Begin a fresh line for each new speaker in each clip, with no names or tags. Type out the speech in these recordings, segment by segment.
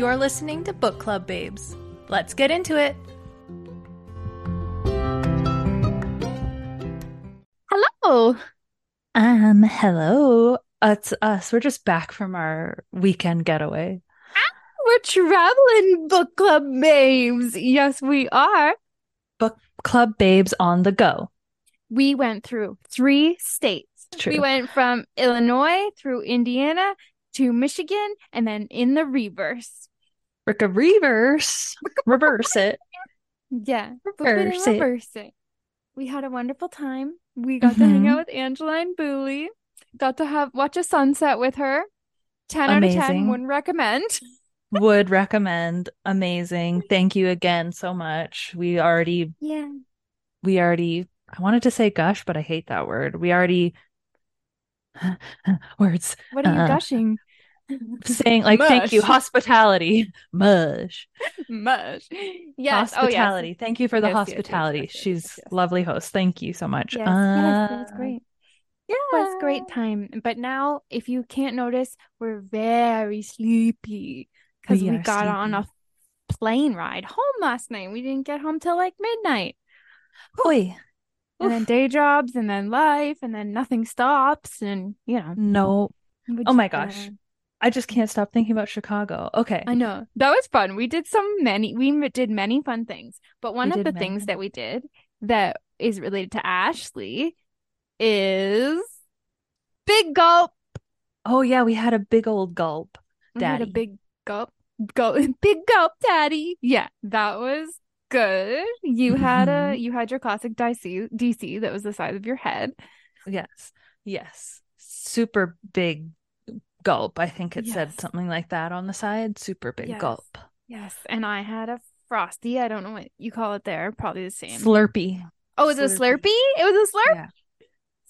You're listening to Book Club Babes. Let's get into it. Hello.
Um, hello. It's us. We're just back from our weekend getaway.
We're traveling book club babes. Yes, we are.
Book club babes on the go.
We went through three states.
True.
We went from Illinois through Indiana to Michigan and then in the reverse.
Ricka reverse. Reverse it.
Yeah. but we
Reverse it.
reverse it. We had a wonderful time. We got to hang
Mhm.
out with Angeline Booley. Got to have watch a sunset with her. 10 out of 10 wouldn't recommend.
Would recommend. Amazing. Thank you again so much. We already
Yeah.
we already I wanted to say gush, but I hate that word. We already words
What are you
Uh,
gushing?
Saying like thank you hospitality mush
Mush. Yes.
hospitality thank you for the
Yes, yes, yes,
hospitality
yes, yes,
she's
yes, yes.
lovely host thank you so much
Oh, yes. Yes, yes, it was
Uh,
great. It was a great time. But now, if you can't notice, we're very sleepy because
We
we got on a plane ride home last night. We didn't get home till like midnight.
Oi.
And then day jobs, and then life, and then nothing stops. And, you know.
no Oh my
uh,
gosh. I just can't stop thinking about Chicago. Okay.
I know. That was fun. We did some many, we did many fun things. But one
We
of the
many
things that we did that is related to Ashley is big gulp.
Oh yeah, we had a big old gulp.
We had a
Daddy.
big gulp, gulp, big gulp, daddy. Yeah, that was good. You had a,
Mhm.
you had your classic DC, DC that was the size of your head.
Yes. Yes. Super big gulp. I think it said something like that on the side. Super big
Yes.
gulp.
Yes, and I had a frosty. I don't know what you call it there. Probably the same.
Slurpee.
Oh, it was a
Slurpee.
It was a Slurpee.
Yeah.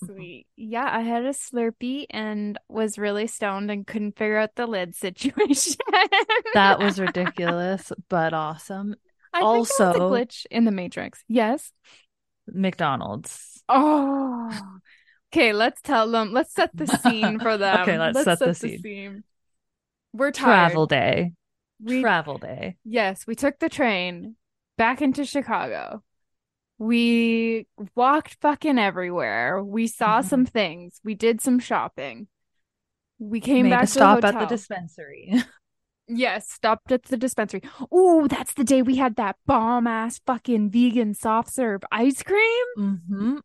Mhm.
Sweet. Yeah, I had a Slurpee and was really stoned and couldn't figure out the lid situation.
That was ridiculous, but awesome.
I think it a
Also-
glitch in the Matrix. Yes.
McDonald's.
Oh. Okay, let's tell them. Let's set the scene for them.
Okay, let's set the scene.
We're tired.
Travel day.
We
Travel day.
Yes, we took the train back into Chicago. We walked fucking everywhere. We saw
Mhm.
some things. We did some shopping. We came
Made
back
a
to
stop
the
at the dispensary.
Yes, stopped at the dispensary. Oh, that's the day we had that bomb ass fucking vegan soft serve ice cream.
mm-hmm.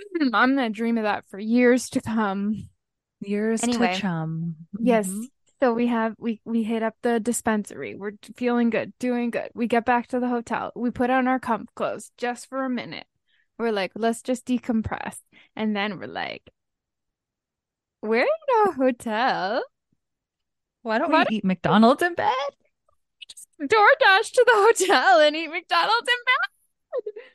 I'm gonna dream of that for years to come.
Years
Anyway.
to come.
Yes.
Mhm.
So we have we we hit up the dispensary. We're feeling good, doing good. We get back to the hotel. We put on our comp clothes just for a minute. We're like, let's just decompress. And then we're like, we're in a hotel.
Why don't
Why
we eat McDonald's in bed?
Just DoorDash to the hotel and eat McDonald's in bed.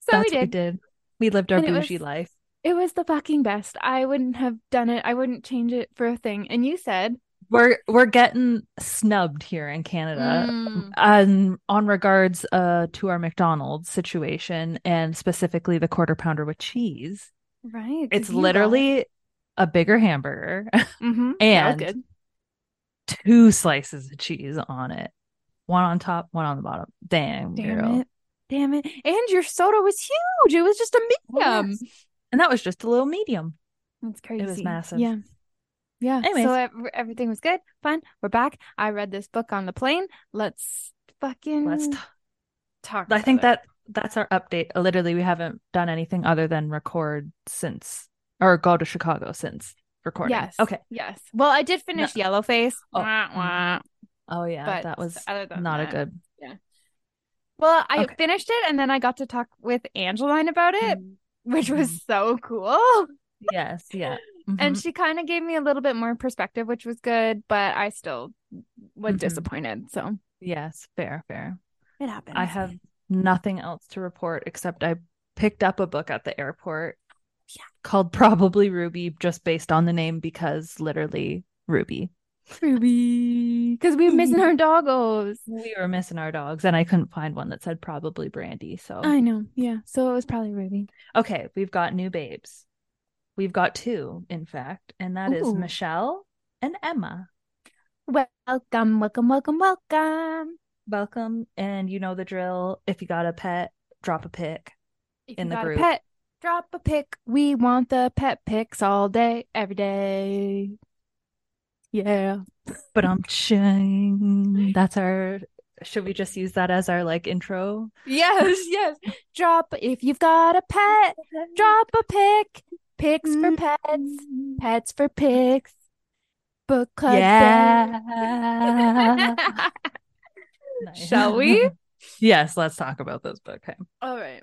So
That's
we
what we
did.
We lived our
And it
bougie
was-
life.
It was the fucking best. I wouldn't have done it. I wouldn't change it for a thing. And you said,
We're we're getting snubbed here in Canada.
Mm.
on on regards uh to our McDonald's situation and specifically the quarter pounder with cheese.
right?
It's literally a bigger hamburger,
mm-hmm.
and- two slices of cheese on it. One on top, one on the bottom. Damn,
Damn
girl.
it. Damn it. And your soda was huge. It was just a medium.
yes. And that was just a little medium.
That's crazy.
It was massive.
Yeah. yeah.
Anyways.
So everything was good. Fun. We're back. I read this book on the plane. Let's fucking
Let's t-
talk.
I think
it.
that that's our update. Literally, we haven't done anything other than record since or go to Chicago since recording.
Yes.
Okay.
Yes. Well, I did finish Yellowface.
Oh,
Wah, wah.
Oh yeah,
But
that was
other than
not a
good.
good.
Well, I
Okay.
finished it and then I got to talk with Angeline about it, which was
Mhm.
so cool.
Yes. Yeah.
And
Mhm.
she kind of gave me a little bit more perspective, which was good, but I still was
Mhm.
disappointed. So
yes. Fair. Fair.
it happens.
I have nothing else to report except I picked up a book at the airport yeah. called Probably Ruby, just based on the name because literally Ruby.
Ruby because we were missing our doggos.
We were missing our dogs, and I couldn't find one that said probably Brandy. So
I know. Yeah. So it was probably Ruby.
okay, we've got new babes. We've got two, in fact, and that is
Ooh.
Michelle and Emma.
Welcome, welcome, welcome, welcome.
Welcome, and you know the drill. If you got a pet, drop a pic.
If
In
you
the
got a
group.
pet, drop a pic. We want the pet pics all day, every day. Yeah.
But I'm ching. That's our. Should we just use that as our like intro?
Yes, yes. Drop if you've got a pet, drop a pic. Pics for
Mm.
pets, pets for pics. Book club.
Yeah. Nice.
Shall we?
yes, let's talk about this book. Okay.
All right.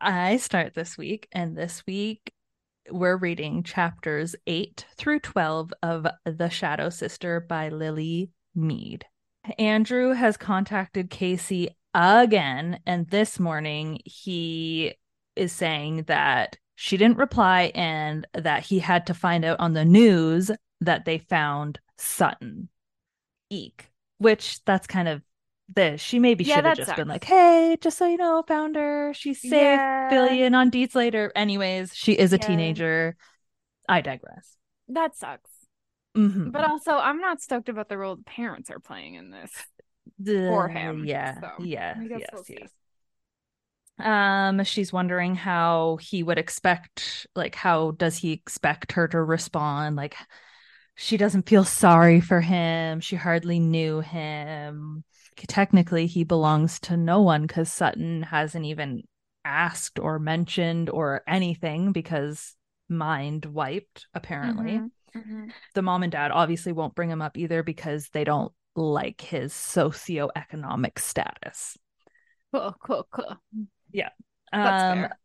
I start this week, and this week we're reading chapters 8 through 12 of The Shadow Sister by Lily Meade. Andrew has contacted Casey again, and this morning he is saying that she didn't reply and that he had to find out on the news that they found Sutton. Eek. Which that's kind of this. She maybe
Yeah,
should have just been like, hey, just so you know, found her. She's safe.
Yeah.
In on deets later. Anyways, she is a
Yeah.
teenager. I digress.
That sucks.
Mhm.
But also, I'm not stoked about the role the parents are playing in this. for
Uh,
him,
Yeah.
so
yeah. Yes.
we'll
yes. Um, she's wondering how he would expect, like, how does he expect her to respond? Like, she doesn't feel sorry for him. She hardly knew him. Technically, he belongs to no one because Sutton hasn't even asked or mentioned or anything because mind wiped, apparently.
Mhm, mhm.
The mom and dad obviously won't bring him up either because they don't like his socioeconomic status.
Cool, cool, cool. That's
Um,
fair.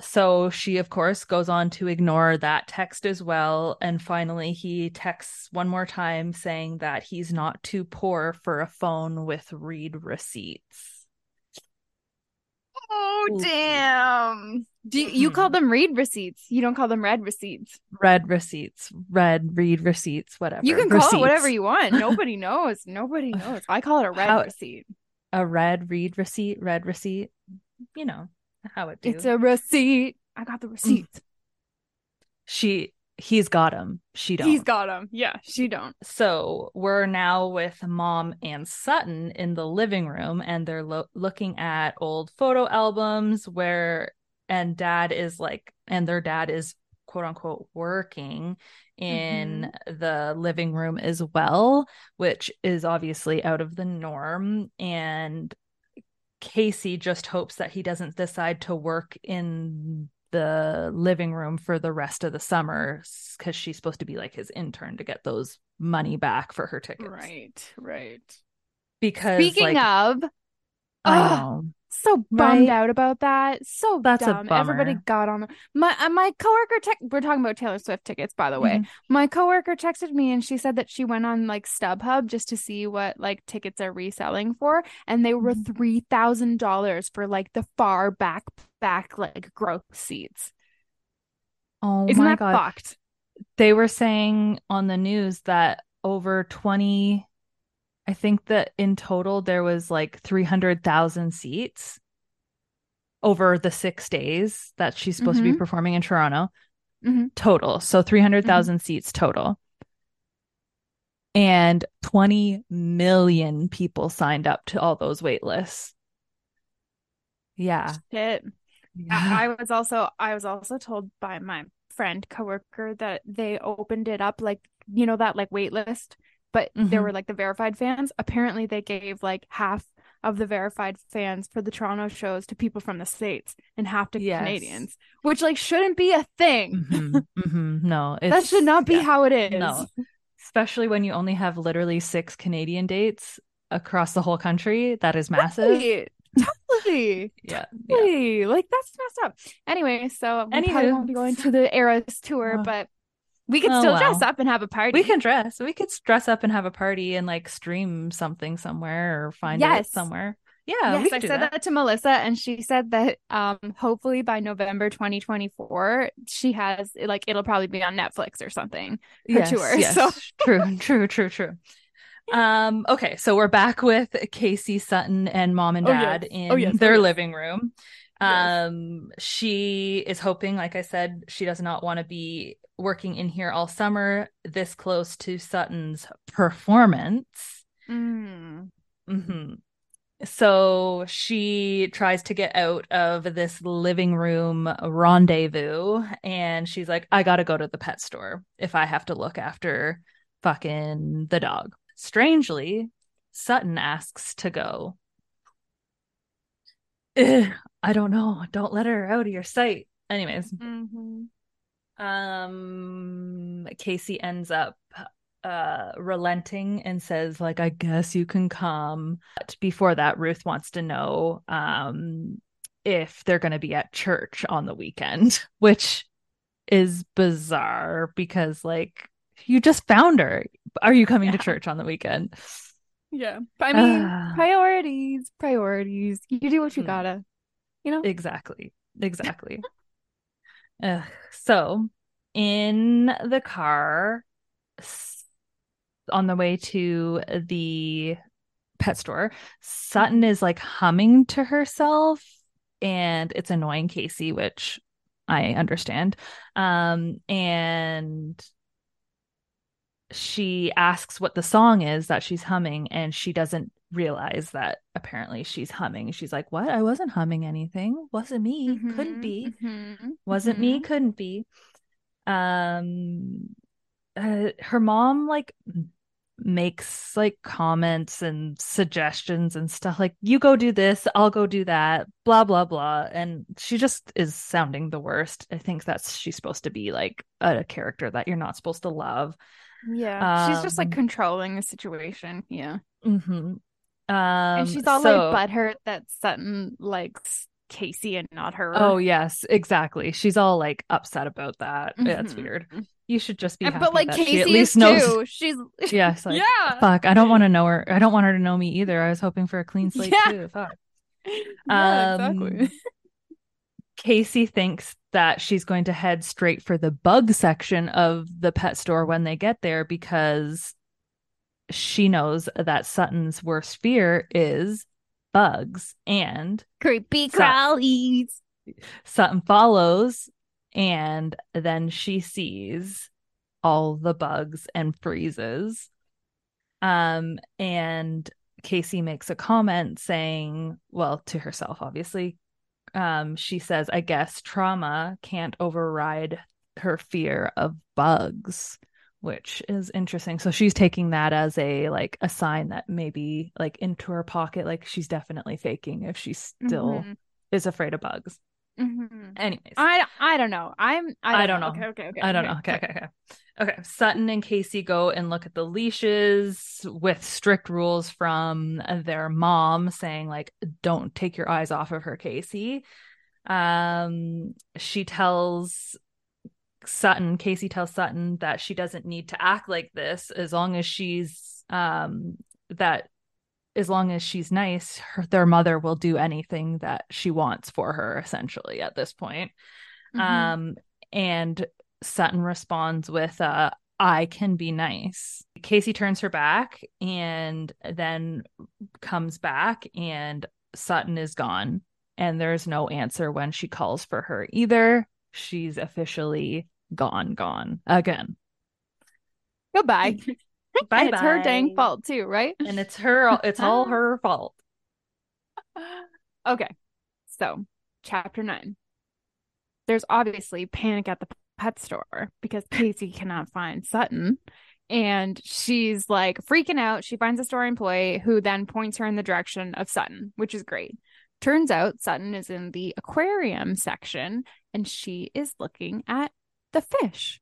So she, of course, goes on to ignore that text as well. And finally, he texts one more time saying that he's not too poor for a phone with read receipts.
Oh
Ooh.
damn! Do you, you call hmm. them read receipts? You don't call them red receipts.
Red receipts, red read receipts, whatever.
You can call it whatever you want. Nobody knows. Nobody knows. I call it a red
How-
receipt.
A red read receipt, red receipt. You know how it do.
It's a receipt. I got the receipt.
she, he's got him. She don't.
He's got him. Yeah, she don't.
So we're now with mom and Sutton in the living room, and they're lo- looking at old photo albums where, and dad is like, and their dad is quote unquote working in mm-hmm. the living room as well, which is obviously out of the norm. And Casey just hopes that he doesn't decide to work in the living room for the rest of the summer because she's supposed to be like his intern to get those money back for her tickets.
Right, right.
Because
speaking
like,
of,
know
so bummed right? out about that. So
that's
dumb.
a bummer.
Everybody got on my uh, my coworker. Te- we're talking about Taylor Swift tickets, by the way. Mm-hmm. My coworker texted me and she said that she went on like StubHub just to see what like tickets are reselling for, and they were mm-hmm. three thousand dollars for like the far back back like growth seats.
Oh
Isn't
my
that
god!
Fucked?
They were saying on the news that over twenty I think that in total there was like 300,000 seats over the 6 days that she's supposed mm-hmm. to be mm-hmm. performing in Toronto.
Mm-hmm.
Total. So 300,000 mm-hmm. seats total. And 20 million people signed up to all those wait lists. Yeah.
Shit.
Yeah.
I was also I was also told by my friend coworker that they opened it up like you know that like wait list but mm-hmm. there were like the verified fans. Apparently, they gave like half of the verified fans for the Toronto shows to people from the states and half to yes. Canadians, which like shouldn't be a thing.
Mm-hmm. Mm-hmm. No,
that should not be yeah. how it is.
No, especially when you only have literally six Canadian dates across the whole country. That is massive.
Right. Totally.
yeah.
Totally. Yeah. Like that's messed up. Anyway, so we Anywho. probably won't be going to the Eras tour, but we could oh, still wow. dress up and have a party.
We can dress. We could dress up and have a party and like stream something somewhere or find yes. it somewhere. Yeah,
yes, I said that. that. to Melissa, and she said that um hopefully by November 2024, she has like it'll probably be on Netflix or something.
Yes,
tour.
Yes. So true, true, true, true. Um, okay, so we're back with Casey Sutton and mom and dad
oh, yes.
in
oh, yes.
their
oh,
living room. Um, she is hoping, like I said, she does not want to be working in here all summer, this close to Sutton's performance.
Mm.
Mm-hmm. So she tries to get out of this living room rendezvous and she's like, I gotta go to the pet store if I have to look after fucking the dog. Strangely, Sutton asks to go. I don't know. Don't let her out of your sight. Anyways,
mm-hmm
um Casey ends up uh relenting and says like I guess you can come. But before that Ruth wants to know um if they're going to be at church on the weekend, which is bizarre because like you just found her. Are you coming yeah. to church on the weekend?
Yeah. I mean, uh, priorities, priorities. You do what you hmm. gotta. You know?
Exactly. Exactly. Uh, so, in the car on the way to the pet store, Sutton is like humming to herself, and it's annoying Casey, which I understand. Um, and she asks what the song is that she's humming, and she doesn't realize that apparently she's humming. She's like, What? I wasn't humming anything. Wasn't me. Mm-hmm, couldn't be.
Mm-hmm,
wasn't
mm-hmm.
me. Couldn't be. Um, uh, her mom like makes like comments and suggestions and stuff like you go do this i'll go do that blah blah blah and she just is sounding the worst i think that's she's supposed to be like a character that you're not supposed to love
yeah um, she's just like um, controlling the situation yeah
mm-hmm.
Um, and she's all so, like butthurt that Sutton likes Casey and not her.
Oh yes, exactly. She's all like upset about that. Mm-hmm. Yeah, it's weird. You should just be happy but like Casey she at least knows.
Too. She's
yes, like, yeah. Fuck, I don't want to know her. I don't want her to know me either. I was hoping for a clean slate yeah. too. Fuck.
Yeah, um, exactly.
Casey thinks that she's going to head straight for the bug section of the pet store when they get there because she knows that Sutton's worst fear is bugs and
creepy crawlies.
Sutton follows and then she sees all the bugs and freezes. Um, and Casey makes a comment saying, well, to herself, obviously. Um, she says, I guess trauma can't override her fear of bugs which is interesting so she's taking that as a like a sign that maybe like into her pocket like she's definitely faking if she still
Mm-hmm.
is afraid of bugs
Mhm.
anyways
I I don't know. I'm I don't,
I don't know.
Okay, okay, okay.
I don't know. Okay, okay, okay. Okay. Sutton and Casey go and look at the leashes with strict rules from their mom saying, like, don't take your eyes off of her, Casey. Um, she tells Sutton, Casey tells Sutton that she doesn't need to act like this as long as she's um that as long as she's nice, her, their mother will do anything that she wants for her essentially at this point.
Mhm.
Um, and Sutton responds with, uh, I can be nice. Casey turns her back and then comes back, and Sutton is gone. And there's no answer when she calls for her either. She's officially gone, gone again.
Goodbye.
Bye
it's her dang fault too, right?
And it's her, it's all her fault.
Okay. So, chapter 9. There's obviously panic at the pet store because Casey cannot find Sutton and she's like freaking out. She finds a store employee who then points her in the direction of Sutton, which is great. Turns out Sutton is in the aquarium section and she is looking at the fish.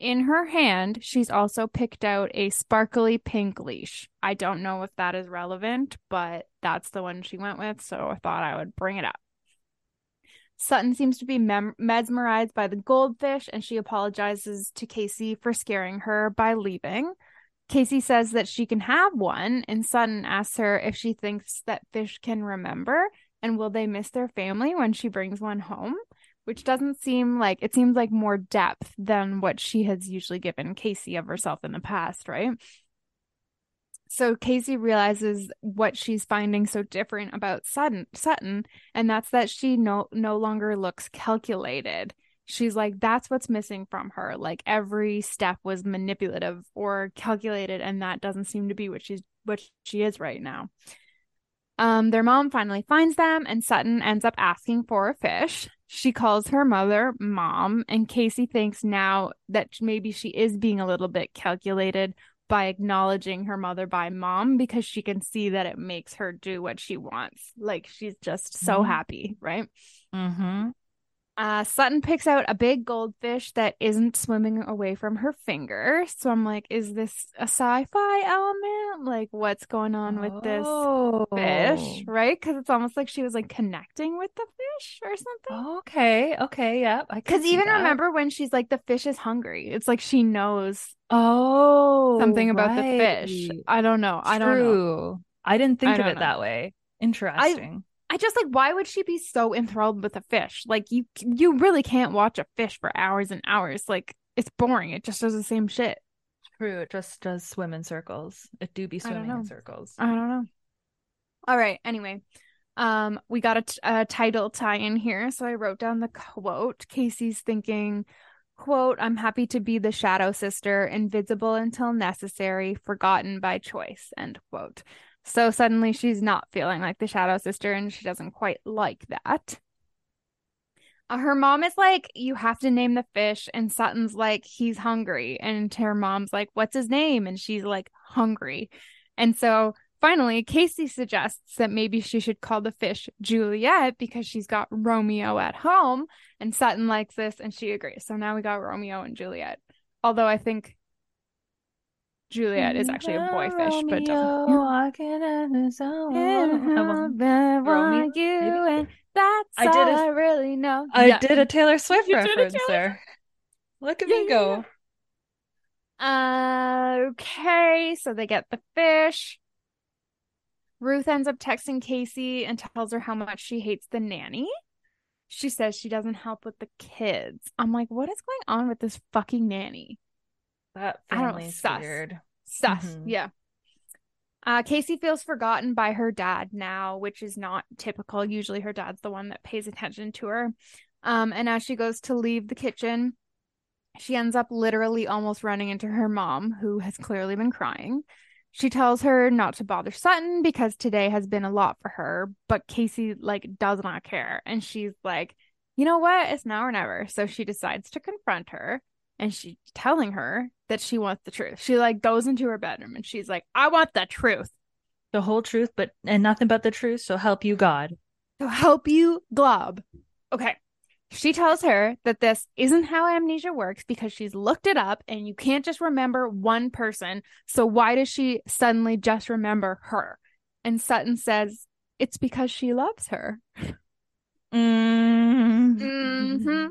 In her hand, she's also picked out a sparkly pink leash. I don't know if that is relevant, but that's the one she went with, so I thought I would bring it up. Sutton seems to be mem- mesmerized by the goldfish and she apologizes to Casey for scaring her by leaving. Casey says that she can have one, and Sutton asks her if she thinks that fish can remember and will they miss their family when she brings one home, which doesn't seem like it seems like more depth than what she has usually given Casey of herself in the past, right? So Casey realizes what she's finding so different about Sutton, Sutton, and that's that she no no longer looks calculated. She's like that's what's missing from her. Like every step was manipulative or calculated, and that doesn't seem to be what she's what she is right now. Um, their mom finally finds them, and Sutton ends up asking for a fish. She calls her mother mom, and Casey thinks now that maybe she is being a little bit calculated by acknowledging her mother by mom because she can see that it makes her do what she wants. Like she's just so
Mhm.
happy, right?
Mm-hmm.
Uh, Sutton picks out a big goldfish that isn't swimming away from her finger. So I'm like, is this a sci-fi element? Like, what's going on with this
Oh.
fish? Right? Because it's almost like she was like connecting with the fish or something.
Okay. Okay. Yep.
Because even
that.
remember when she's like, the fish is hungry. It's like she knows
Oh,
something about the fish. I don't know. I don't know.
I didn't think
I
of it
know.
that way. Interesting.
I just like why would she be so enthralled with a fish? Like you you really can't watch a fish for hours and hours. Like it's boring. It just does the same shit.
True. It just does swim in circles. It do be swimming in circles.
I don't know. All right. Anyway, um, we got a, t- a title tie in here, so I wrote down the quote. Casey's thinking, "quote I'm happy to be the shadow sister, invisible until necessary, forgotten by choice." End quote. So suddenly she's not feeling like the shadow sister, and she doesn't quite like that. Uh, her mom is like, "You have to name the fish," and Sutton's like, "He's hungry," and her mom's like, "What's his name?" and she's like, "Hungry." And so finally, Casey suggests that maybe she should call the fish Juliet because she's got Romeo at home. And Sutton likes this and she agrees. So now we got Romeo and Juliet. Although I think Juliet is actually a boy fish, but don't.
Romeo, I can understand.
You, and that's
I did
all
a-
I really know.
I
Yeah.
did a Taylor Swift
You
reference
Taylor
there. Look at
Yeah,
me
yeah,
go.
Uh, okay, so they get the fish. Ruth ends up texting Casey and tells her how much she hates the nanny. She says she doesn't help with the kids. I'm like, what is going on with this fucking nanny?
That family's
sus.
weird.
Sus.
Mhm.
Yeah. Uh, Casey feels forgotten by her dad now, which is not typical. Usually her dad's the one that pays attention to her. Um, and as she goes to leave the kitchen, she ends up literally almost running into her mom, who has clearly been crying. She tells her not to bother Sutton because today has been a lot for her, but Casey like does not care. And she's like, you know what? It's now or never. So she decides to confront her and she's telling her that she wants the truth. She like goes into her bedroom and she's like, I want the truth.
The whole truth, but and nothing but the truth. So help you God.
So help you, Glob. Okay. She tells her that this isn't how amnesia works because she's looked it up and you can't just remember one person. So why does she suddenly just remember her? And Sutton says it's because she loves her.
Mm-hmm.
hmm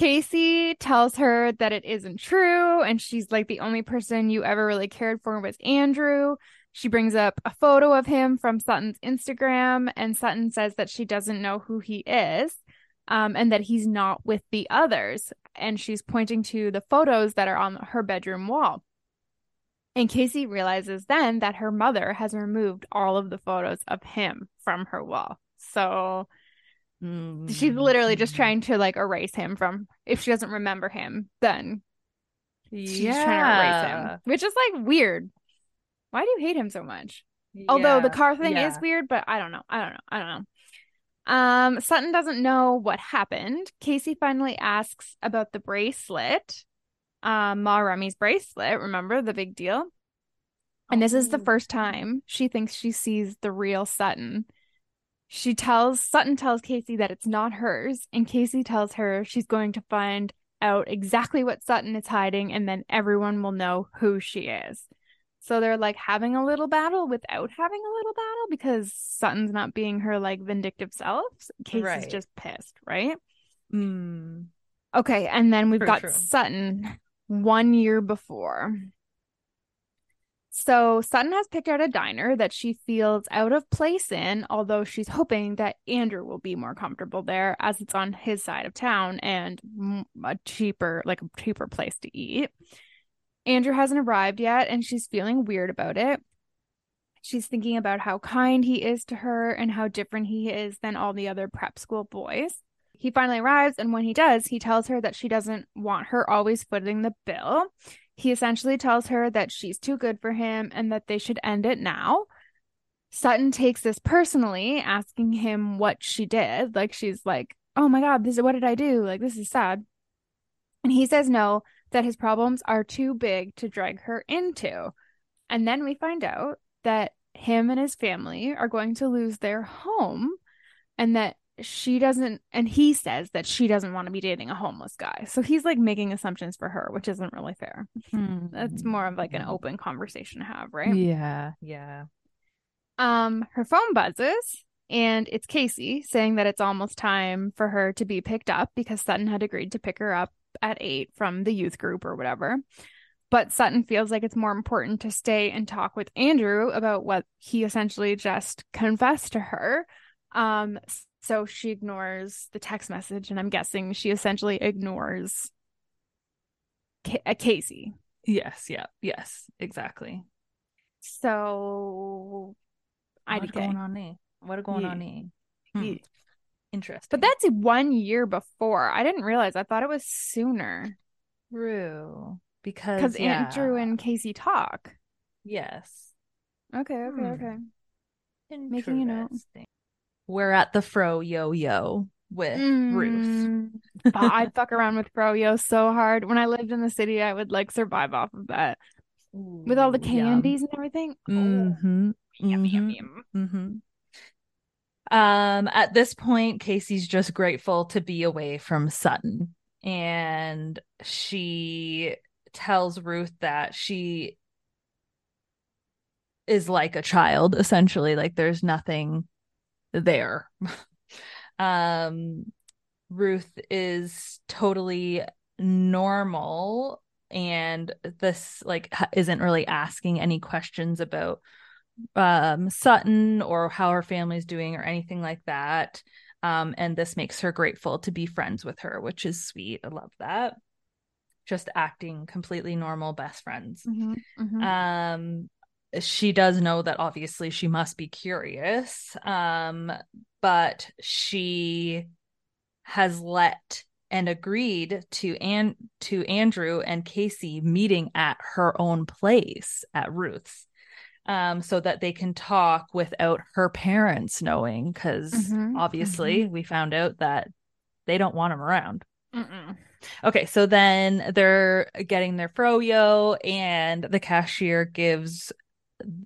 Casey tells her that it isn't true, and she's like the only person you ever really cared for was Andrew. She brings up a photo of him from Sutton's Instagram, and Sutton says that she doesn't know who he is, um, and that he's not with the others. And she's pointing to the photos that are on her bedroom wall. And Casey realizes then that her mother has removed all of the photos of him from her wall. So she's literally just trying to like erase him from if she doesn't remember him, then she's
yeah.
trying to erase him. Which is like weird. Why do you hate him so much? Although the car thing is weird, but I don't know. I don't know. I don't know. Um, Sutton doesn't know what happened. Casey finally asks about the bracelet. Um, Ma Remy's bracelet, remember the big deal? And this is the
Oh.
first time she thinks she sees the real Sutton. She tells Sutton tells Casey that it's not hers, and Casey tells her she's going to find out exactly what Sutton is hiding, and then everyone will know who she is. So they're like having a little battle without having a little battle because Sutton's not being her like vindictive self. Casey's
Right.
just pissed, right?
Mm.
Okay, and then we've got
true.
Sutton one year before. So Sutton has picked out a diner that she feels out of place in, although she's hoping that Andrew will be more comfortable there as it's on his side of town and a cheaper, like a cheaper place to eat. Andrew hasn't arrived yet and she's feeling weird about it. She's thinking about how kind he is to her and how different he is than all the other prep school boys. He finally arrives, and when he does, he tells her that she doesn't want her always footing the bill. He essentially tells her that she's too good for him and that they should end it now. Sutton takes this personally, asking him what she did. Like she's like, "Oh my god, this is what did I do? Like this is sad." And he says no, that his problems are too big to drag her into. And then we find out that him and his family are going to lose their home and that she doesn't and he says that she doesn't want to be dating a homeless guy. So he's like making assumptions for her, which isn't really fair. That's more of like an open conversation to have, right?
Yeah, yeah.
Um, her phone buzzes and it's Casey saying that it's almost time for her to be picked up because Sutton had agreed to pick her up at eight from the youth group or whatever. But Sutton feels like it's more important to stay and talk with Andrew about what he essentially just confessed to her. Um, so she ignores the text message, and I'm guessing she essentially ignores Ca- uh, Casey.
Yes, yeah, yes, exactly.
So
What's
IDK.
going on there? What going
Yeah.
on there? Hmm.
Yeah.
Interesting.
But that's one year before. I didn't realize. I thought it was sooner
true because
because
yeah.
Andrew and Casey talk.
yes,
Okay, okay,
Hmm.
okay. Making a note.
We're at the fro yo yo with Ruth.
Mm. Oh, I'd fuck around with fro yo so hard. When I lived in the city, I would like survive off of that with all the
Ooh, yum.
candies and everything. Oh,
Mhm,
yum, yum,
mhm.
yum.
hmm Um, at this point, Casey's just grateful to be away from Sutton, and she tells Ruth that she is like a child, essentially, like there's nothing there. um, Ruth is totally normal, and this like isn't really asking any questions about um Sutton or how her family's doing or anything like that. Um, and this makes her grateful to be friends with her, which is sweet. I love that. Just acting completely normal best friends.
Mhm, mhm.
Um, she does know that obviously she must be curious. Um, but she has let and agreed to and to Andrew and Casey meeting at her own place at Ruth's um so that they can talk without her parents knowing because
Mhm,
obviously we found out that they don't want him around.
Mm-mm.
Okay, so then they're getting their froyo, and the cashier gives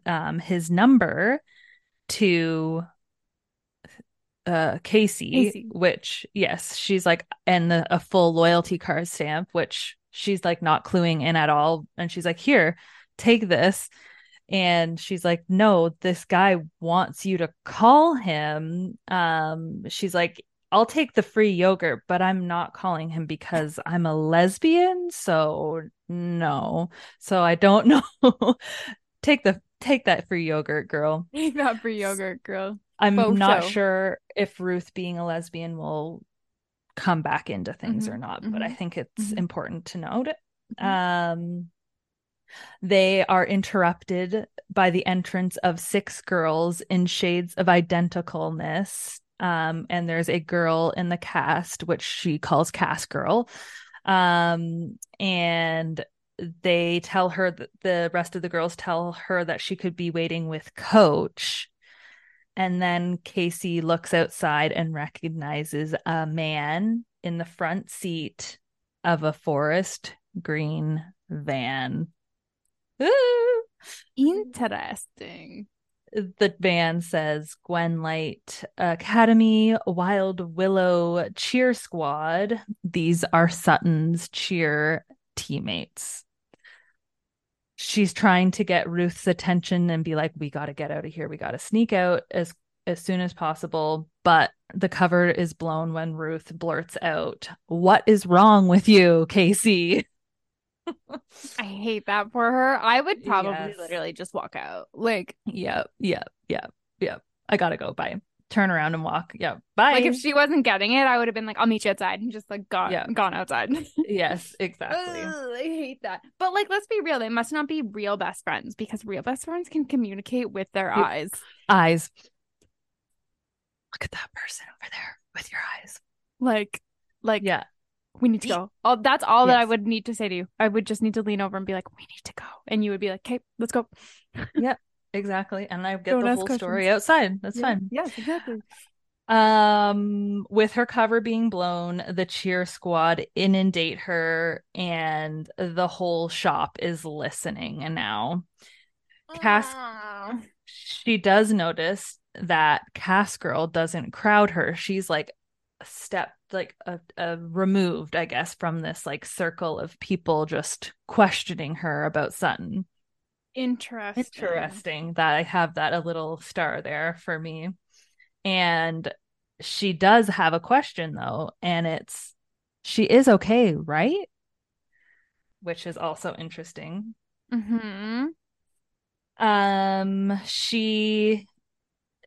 um his number to uh Casey,
Casey.
which yes, she's like and the, a full loyalty card stamp, which she's like not cluing in at all, and she's like, "Here, take this." And she's like, "No, this guy wants you to call him." Um she's like, I'll take the free yogurt, but I'm not calling him because I'm a lesbian. So no. So I don't know. take the take that free yogurt, girl.
Take that for yogurt, girl.
I'm
Faux
not
show.
sure if Ruth being a lesbian will come back into things or
Mhm,
not, but I
mhm,
think it's
mhm.
important to note.
Mhm.
Um they are interrupted by the entrance of six girls in shades of identicalness. Um, and there's a girl in the cast, which she calls Cast Girl. Um, and they tell her that the rest of the girls tell her that she could be waiting with Coach. And then Casey looks outside and recognizes a man in the front seat of a forest green van. Ooh.
Interesting.
The van says Gwen Light Academy, Wild Willow Cheer Squad. These are Sutton's cheer teammates. She's trying to get Ruth's attention and be like, "We got to get out of here. We got to sneak out as as soon as possible." But the cover is blown when Ruth blurts out, "What is wrong with you, Casey?"
I hate that for her. I would probably
Yes.
literally just walk out. Like,
Yep, yep, yep, yep. I gotta go. Bye. Turn around and walk. Yeah. Bye.
like if she wasn't getting it, I would have been like, I'll meet you outside and just like gone
Yeah.
gone outside.
yes, exactly.
Ugh, I hate that. But like, let's be real. They must not be real best friends because real best friends can communicate with their
Yep.
eyes.
Eyes. Look at that person over there with your eyes.
Like, like
Yeah.
we need to go. Oh, that's all that I would need to say to you. I would just need to lean over and be like, we need to go, and you would be like, okay, let's go.
Exactly. And I get
Don't
the whole story outside. That's
Yeah.
fine.
Yes, exactly.
Um, with her cover being blown, the cheer squad inundate her, and the whole shop is listening. And now Cass she does notice that Cass girl doesn't crowd her. She's like a step, like a, a removed, I guess, from this like circle of people just questioning her about Sutton.
Interesting.
Interesting that I have that a little star there for me. And she does have a question though, and it's she is okay, right? Which is also interesting.
Mm-hmm.
Um, she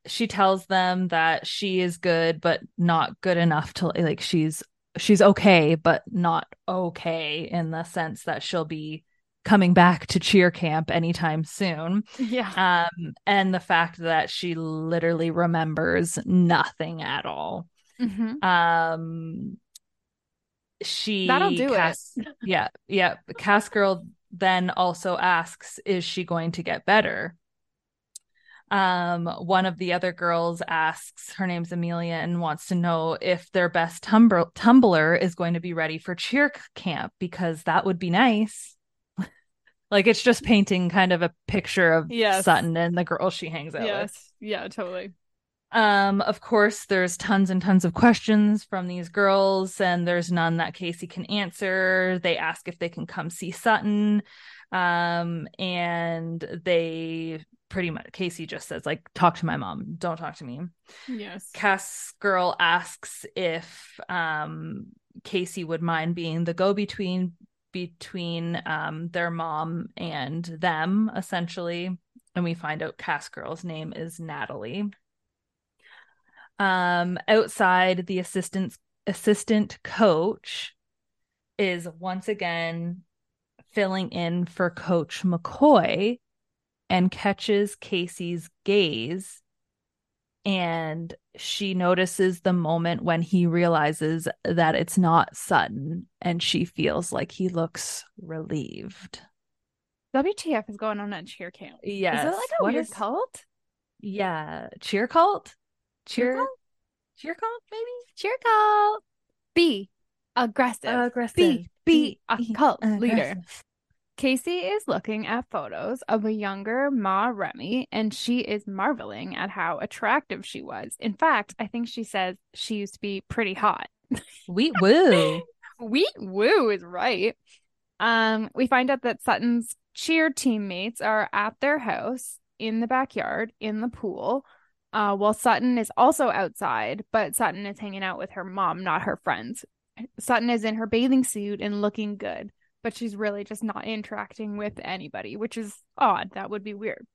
she tells them that she is good, but not good enough to like she's she's okay, but not okay in the sense that she'll be coming back to cheer camp anytime soon.
Yeah.
Um, and the fact that she literally remembers nothing at all.
Mm-hmm.
Um, she
That'll do
Cass-
it.
yeah, yeah. Cass girl then also asks, "Is she going to get better?" Um, one of the other girls asks, her name's Amelia, and wants to know if their best tumb- tumbler is going to be ready for cheer camp because that would be nice. Like it's just painting kind of a picture of
Yes.
Sutton and the girl she hangs out with.
Yes. Yeah, totally.
Um, of course, there's tons and tons of questions from these girls, and there's none that Casey can answer. They ask if they can come see Sutton. Um, and they pretty much Casey just says, like, talk to my mom, don't talk to me.
Yes.
Cass girl asks if um Casey would mind being the go-between between um their mom and them, essentially. And we find out Cass girl's name is Natalie. Um, outside, the assistant assistant coach is once again filling in for Coach McCoy and catches Casey's gaze. And she notices the moment when he realizes that it's not Sutton, and she feels like he looks relieved.
WTF is going on at cheer camp?
Yes.
Is it like a
What
weird
is-
cult?
Yeah. Cheer cult?
Cheer
Cheer
cult?
cheer cult, maybe?
Cheer cult. Be aggressive.
Aggressive.
A cult leader. Casey is looking at photos of a younger Ma Remy and she is marveling at how attractive she was. In fact, I think she says she used to be pretty hot.
Wheat woo.
Wheat woo is right. Um, we find out that Sutton's cheer teammates are at their house in the backyard in the pool. Uh, while Sutton is also outside, but Sutton is hanging out with her mom, not her friends. Sutton is in her bathing suit and looking good, but she's really just not interacting with anybody, which is odd. That would be weird.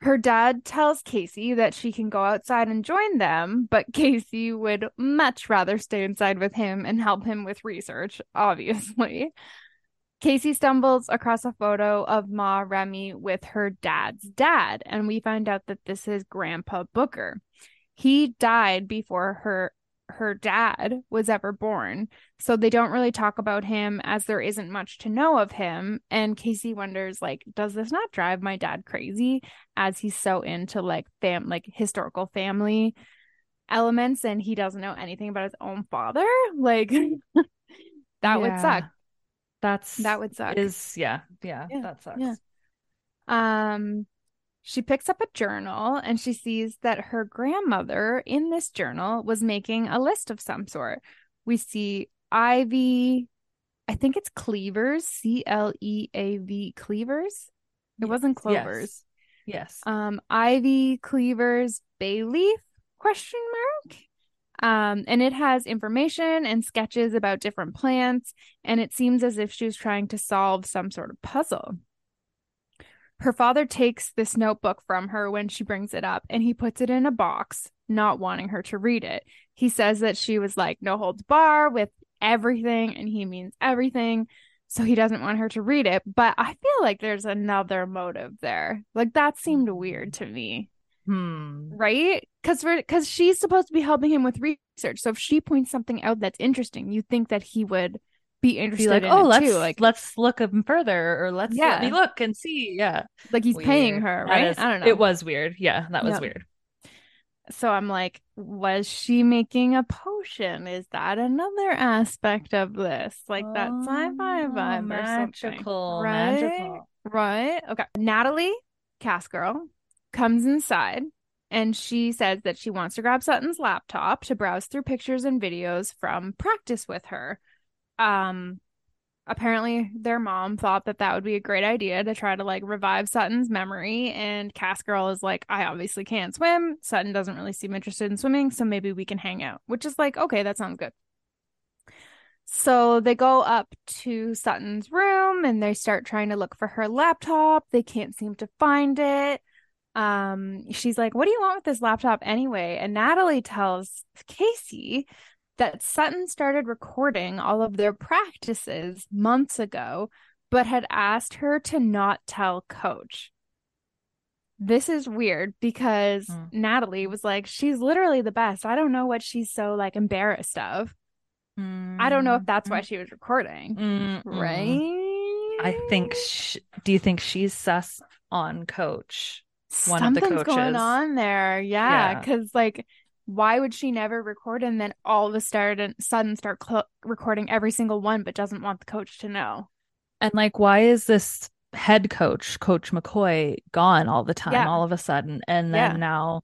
Her dad tells Casey that she can go outside and join them, but Casey would much rather stay inside with him and help him with research, obviously. Casey stumbles across a photo of Ma Remy with her dad's dad, and we find out that this is Grandpa Booker. He died before her her dad was ever born, so they don't really talk about him as there isn't much to know of him. And Casey wonders, like, does this not drive my dad crazy as he's so into like fam like historical family elements and he doesn't know anything about his own father? Like that would suck.
That's
That would suck.
Is yeah, yeah,
Yeah,
that sucks.
yeah. Um, she picks up a journal and she sees that her grandmother in this journal was making a list of some sort. We see Ivy, I think it's Cleavers, C L E A V Cleavers. It wasn't
Yes,
Clovers.
Yes.
Um, Ivy Cleavers Bayleaf question mark. Um, and it has information and sketches about different plants, and it seems as if she was trying to solve some sort of puzzle. Her father takes this notebook from her when she brings it up and he puts it in a box, not wanting her to read it. He says that she was like no holds bar with everything, and he means everything. So he doesn't want her to read it. But I feel like there's another motive there. Like that seemed weird to me
Hmm.
right because for because she's supposed to be helping him with research so if she points something out that's interesting you think that he would be interested
Be like,
in
oh,
it
let's
too like
let's look him further, or let's let me look and see. Yeah,
like he's paying her right
is-
i don't know
It was weird. Yeah, that was
Yeah.
weird.
so i'm like was she making a potion is that another aspect of this like that sci-fi
Oh,
vibe or
magical,
something right
magical.
right okay natalie cast girl comes inside and she says that she wants to grab Sutton's laptop to browse through pictures and videos from practice with her. Um apparently their mom thought that that would be a great idea to try to like revive Sutton's memory and Cass Girl is like I obviously can't swim. Sutton doesn't really seem interested in swimming, so maybe we can hang out, which is like okay, that sounds good. So they go up to Sutton's room and they start trying to look for her laptop. They can't seem to find it um she's like what do you want with this laptop anyway and natalie tells casey that sutton started recording all of their practices months ago but had asked her to not tell coach this is weird because
Hmm.
natalie was like she's literally the best i don't know what she's so like embarrassed of i don't know if that's why she was recording
Mm, mm.
right
I think. Sh- do you think she's sus on Coach? one of the
Something's going on there. Yeah.
Yeah.
Because, like, why would she never record and then all of a sudden, sudden start cl- recording every single one, but doesn't want the coach to know?
And like, why is this head coach, Coach McCoy, gone all the time,
Yeah.
all of a sudden, and then
Yeah.
now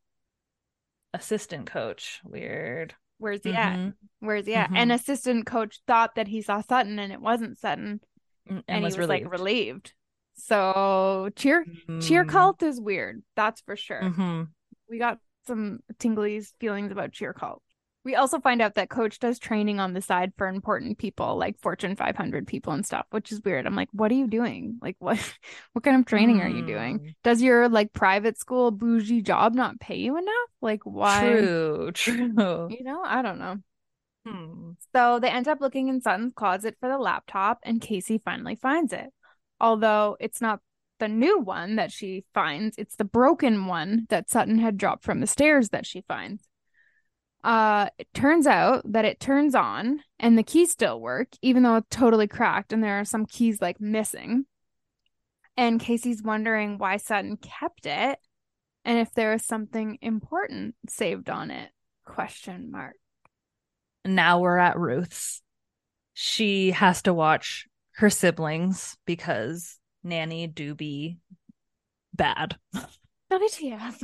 assistant coach? Weird.
Where's he at?
Mhm.
Where's he at?
Mhm.
And assistant coach thought that he saw Sutton and it wasn't Sutton,
Mm, And,
and,
was
he was
relieved.
like relieved. So cheer cheer
Mm.
cult is weird. That's for sure.
Mhm.
we got some tingly feelings about cheer cult. We also find out that coach does training on the side for important people like Fortune 500 people and stuff, which is weird. I'm like, what are you doing? Like what what kind of training are you doing?
Mm.
Does your like private school bougie job not pay you enough? Like why?
True, true.
You know, I don't know.
Hmm.
So they end up looking in Sutton's closet for the laptop, and Casey finally finds it. Although it's not the new one that she finds, it's the broken one that Sutton had dropped from the stairs that she finds. Uh, it turns out that it turns on and the keys still work, even though it's totally cracked and there are some keys like missing. And Casey's wondering why Sutton kept it and if there is something important saved on it. Question mark.
now we're at Ruth's. She has to watch her siblings because Nanny do be bad.
WTF.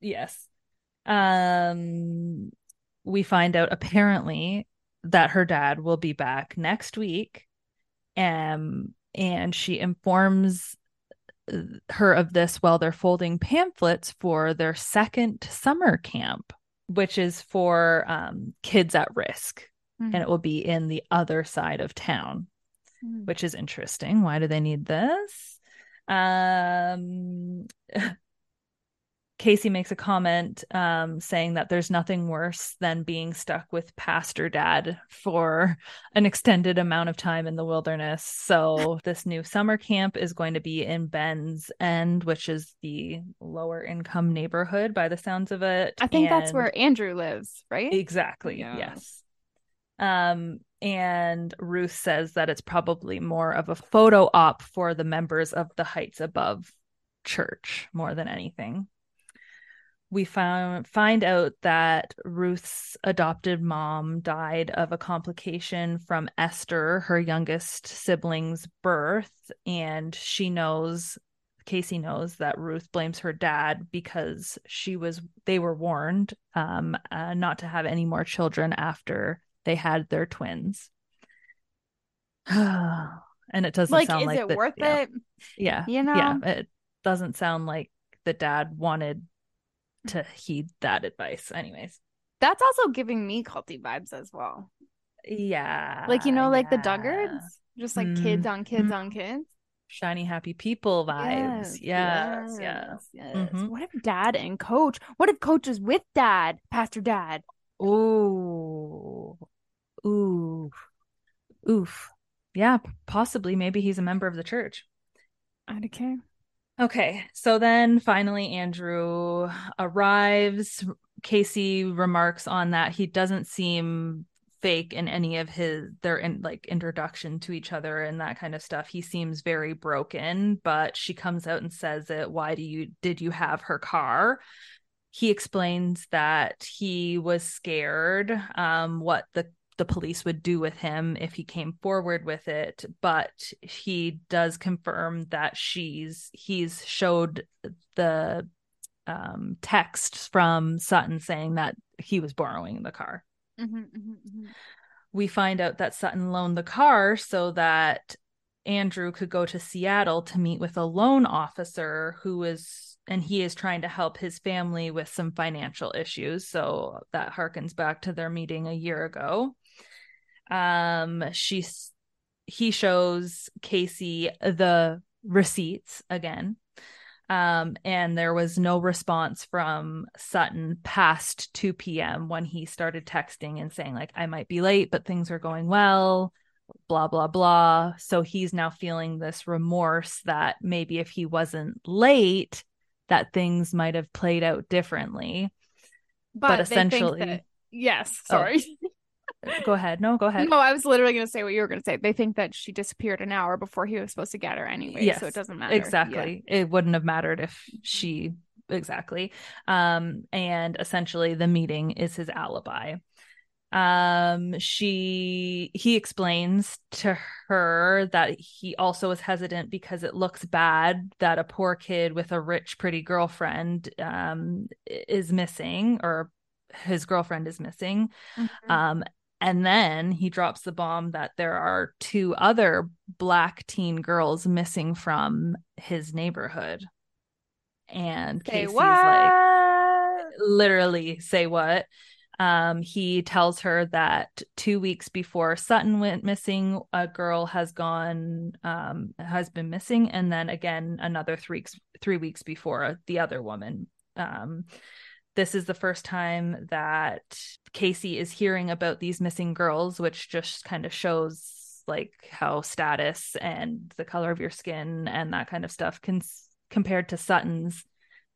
Yes. Um we find out apparently that her dad will be back next week. Um and she informs her of this while they're folding pamphlets for their second summer camp, which is for um, kids at risk.
Mm-hmm.
And it will be in the other side of town,
Mm.
which is interesting. Why do they need this? Um, Casey makes a comment um, saying that there's nothing worse than being stuck with pastor dad for an extended amount of time in the wilderness. So, this new summer camp is going to be in Ben's End, which is the lower income neighborhood by the sounds of it.
I think that's where Andrew lives, right?
Exactly.
Yeah.
Yes. Um, and Ruth says that it's probably more of a photo op for the members of the Heights Above church more than anything. We found find out that Ruth's adopted mom died of a complication from Esther, her youngest sibling's birth, and she knows Casey knows that Ruth blames her dad because she was they were warned um uh, not to have any more children after they had their twins. and it doesn't
like,
sound
is
like
it
that-
worth
yeah,
it?
Yeah.
You know?
Yeah, it doesn't sound like the dad wanted to heed that advice anyways.
That's also giving me culty vibes as well.
Yeah.
Like, you know, like the
yeah.
Duggars, just like kids on kids
Mhm.
on kids.
Shiny happy people vibes. Yes. Yes.
yes.
Mhm.
What if dad and coach? What if coach is with dad, Pastor Dad?
Ooh. Ooh. Oof. Yeah, possibly. Maybe he's a member of the church.
I don't care.
Okay. So then finally, Andrew arrives. Casey remarks on that he doesn't seem fake in any of his their in like introduction to each other and that kind of stuff. He seems very broken, but she comes out and says it. Why do you did you have her car? He explains that he was scared um what the the police would do with him if he came forward with it but he does confirm that she's he's showed the um text from Sutton saying that he was borrowing the car
Mm-hmm, mm-hmm, mm-hmm.
we find out that Sutton loaned the car so that Andrew could go to Seattle to meet with a loan officer who is and he is trying to help his family with some financial issues so that harkens back to their meeting a year ago um she's he shows Casey the receipts again um and there was no response from Sutton past 2 p.m. when he started texting and saying like I might be late but things are going well blah blah blah so he's now feeling this remorse that maybe if he wasn't late that things might have played out differently
But,
But essentially-
that- yes.
Oh.
Sorry.
Go ahead no go ahead
No, I was literally going to say what you were going to say. They think that she disappeared an hour before he was supposed to get her anyway,
Yes,
so it doesn't matter.
exactly it wouldn't have mattered if she exactly um and essentially the meeting is his alibi um she he explains to her that he also is hesitant because it looks bad that a poor kid with a rich pretty girlfriend um is missing or his girlfriend is missing
Yeah. Mhm.
um, and then he drops the bomb that there are two other black teen girls missing from his neighborhood. And
Say
Casey's
what?
like, literally, say what? Um, he tells her that two weeks before Sutton went missing, a girl has gone, um, has been missing, and then again another three weeks, three weeks before the other woman. Um, this is the first time that Casey is hearing about these missing girls, which just kind of shows like how status and the color of your skin and that kind of stuff can compared to Sutton's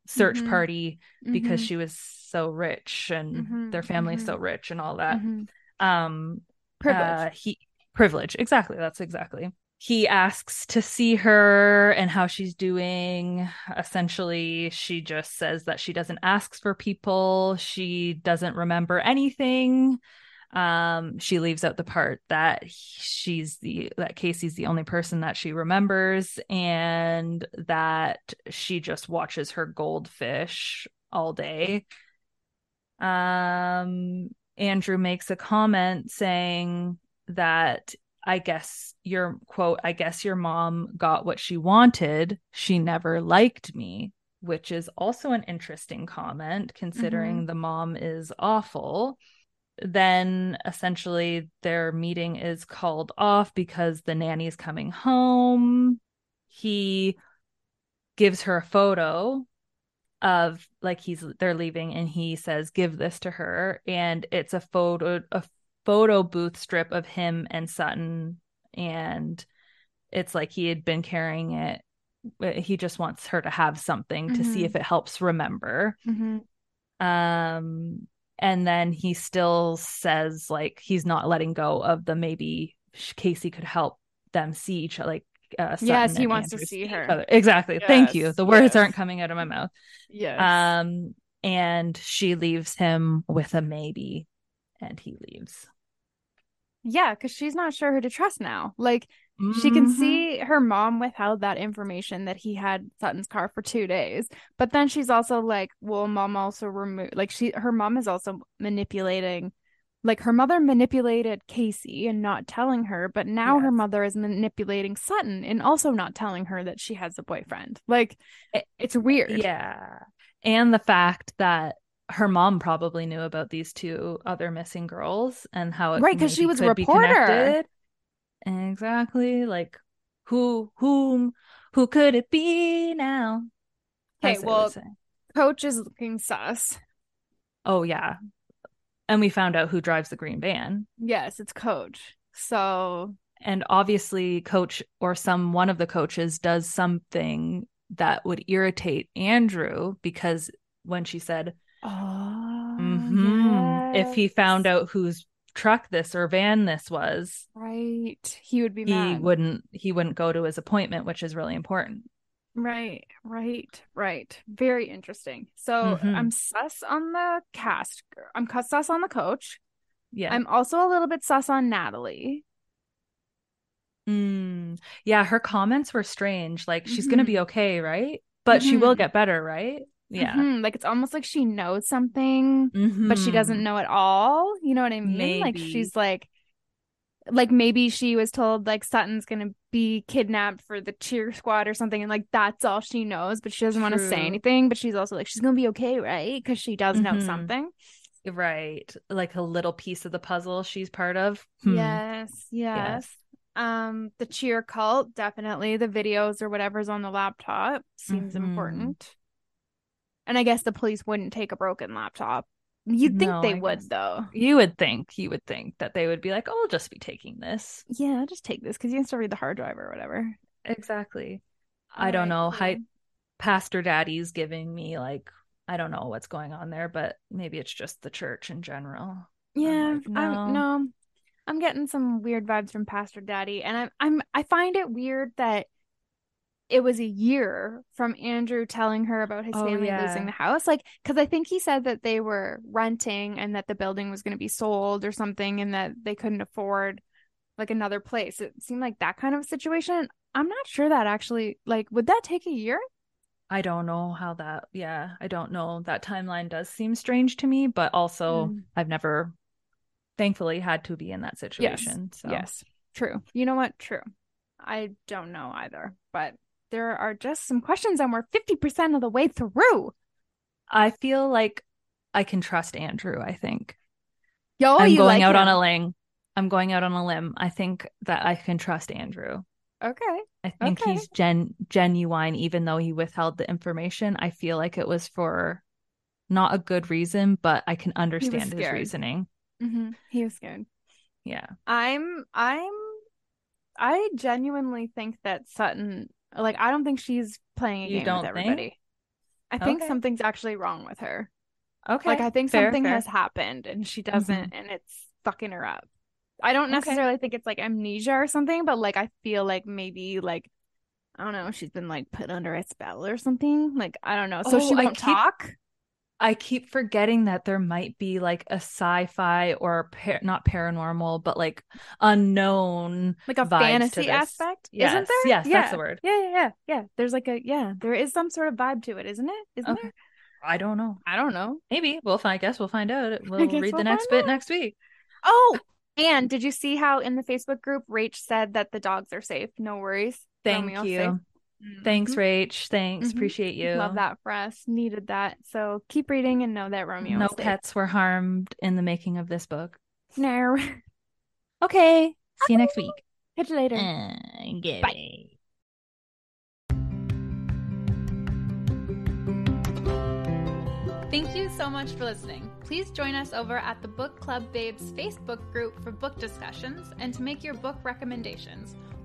search
Mhm.
party because
Mhm.
she was so rich and
Mhm,
their family's so rich and all that.
Mhm.
Um
Privilege.
uh, he privilege exactly that's exactly he asks to see her and how she's doing. Essentially she just says that she doesn't ask for people. She doesn't remember anything. Um, she leaves out the part that she's the that Casey's the only person that she remembers, and that she just watches her goldfish all day. Um, Andrew makes a comment saying that I guess your quote, I guess your mom got what she wanted. She never liked me, which is also an interesting comment considering
Mm-hmm.
the mom is awful. Then essentially their meeting is called off because the nanny's coming home. He gives her a photo of like he's they're leaving and he says give this to her and it's a photo a photo booth strip of him and Sutton and it's like he had been carrying it he just wants her to have something to see if it helps remember
Mhm.
um and then he still says like he's not letting go of the maybe Casey could help them see each other like uh,
Yes, he wants to see her.
exactly thank you the words
yes.
aren't coming out of my mouth
Yes.
um and she leaves him with a maybe and he leaves
yeah, because she's not sure who to trust now. Like she can
Mhm.
see her mom withheld that information that he had Sutton's car for two days, but then she's also like, well, mom also removed like she her mom is also manipulating. Like her mother manipulated Casey and not telling her, but now her mother is manipulating Sutton and also not telling her that she has a boyfriend. Like
It-
it's weird.
yeah and the fact that her mom probably knew about these two other missing girls and how it
right because she was a
be
reporter.
exactly like who whom who could it be now
Okay,
as they would
well- Coach is looking sus.
oh yeah and we found out who drives the green van
Yes, it's Coach. So
and obviously coach or some one of the coaches does something that would irritate andrew because when she said
Oh,
mhm, if he found out whose truck this or van this was
right, he would be
he
mad.
wouldn't he wouldn't go to his appointment which is really important
Right, right, right. Very interesting. So
Mhm.
I'm sus on the cast. I'm sus on the coach.
yeah
I'm also a little bit sus on Natalie.
Mm. yeah her comments were strange like she's gonna be okay right but she will
Mhm.
get better right yeah
Mhm, Like it's almost like she knows something, but she doesn't
Mhm.
know it all. You know what I mean? Like she's like like maybe she was told like Sutton's gonna be kidnapped for the cheer squad or something, and like that's all she knows, but she doesn't want to say anything. But she's also like she's gonna be okay, right? Because she does know
Mhm.
something.
right like a little piece of the puzzle she's part of Hmm.
Yes, yes. Um, the cheer cult, definitely. The videos or whatever's on the laptop seems
Mhm.
important. And I guess the police wouldn't take a broken laptop. You'd think
No,
they
I
would
guess-
though.
you would think you would think that they would be like oh i'll just be taking this
Yeah, just take this because you can still read the hard drive or whatever.
exactly i don't know hi pastor daddy's giving me like i don't know what's going on there but maybe it's just the church in general
Yeah,
like,
I
no.
no. I'm getting some weird vibes from Pastor Daddy, and I'm I'm I find it weird that it was a year from Andrew telling her about his
Oh,
family
yeah.
losing the house. Like, because I think he said that they were renting and that the building was going to be sold or something, and that they couldn't afford like another place. It seemed like that kind of situation. I'm not sure that actually like would that take a year?
I don't know how that, yeah, I don't know. That timeline does seem strange to me, but also
Mm.
I've never, thankfully, had to be in that situation. So,
Yes, true. You know what? True. I don't know either, but there are just some questions, and we're 50% of the way through.
I feel like I can trust Andrew. I think
Yo,
I'm going
like
out on a limb. I'm going out on a limb. I think that I can trust Andrew.
Okay.
I think
Okay.
he's gen genuine, even though he withheld the information. I feel like it was for not a good reason, but I can understand his reasoning.
hmm He was scared.
Yeah.
I'm, I'm, I genuinely think that Sutton, like, I don't think she's playing a
You
game
don't
with
think?
everybody. I think
Okay.
something's actually wrong with her.
Okay.
Like, I think
Fair,
something
fair.
has happened and she mm-hmm. doesn't, and it's fucking her up. I don't
Okay.
necessarily think it's like amnesia or something, but like, I feel like maybe, like, I don't know, she's been like put under a spell or something. Like, I don't know. So
Oh,
she won't
keep-
talk.
I keep forgetting that there might be like a sci-fi or par- not paranormal, but like unknown,
like a
vibes
fantasy aspect,
Yes,
isn't there?
yes,
yeah.
that's the word.
Yeah, yeah, yeah, yeah. There's like a yeah, there is some sort of vibe to it, isn't it? Isn't
Okay.
there?
I don't know.
I don't know.
Maybe we'll find. I guess we'll find out. We'll read
we'll
the next bit
out.
next week.
Oh, and did you see how in the Facebook group Rach said that the dogs are safe? No worries.
Thank
Romeo's
you.
safe.
Thanks,
Mhm.
Rach. Thanks.
Mhm.
Appreciate you.
Love that for us. Needed that. So keep reading and know that Romeo.
No
is safe.
pets were harmed in the making of this book.
No.
Okay. See you next week.
Catch you later.
Bye.
Thank you so much for listening. Please join us over at the Book Club Babes Facebook group for book discussions and to make your book recommendations,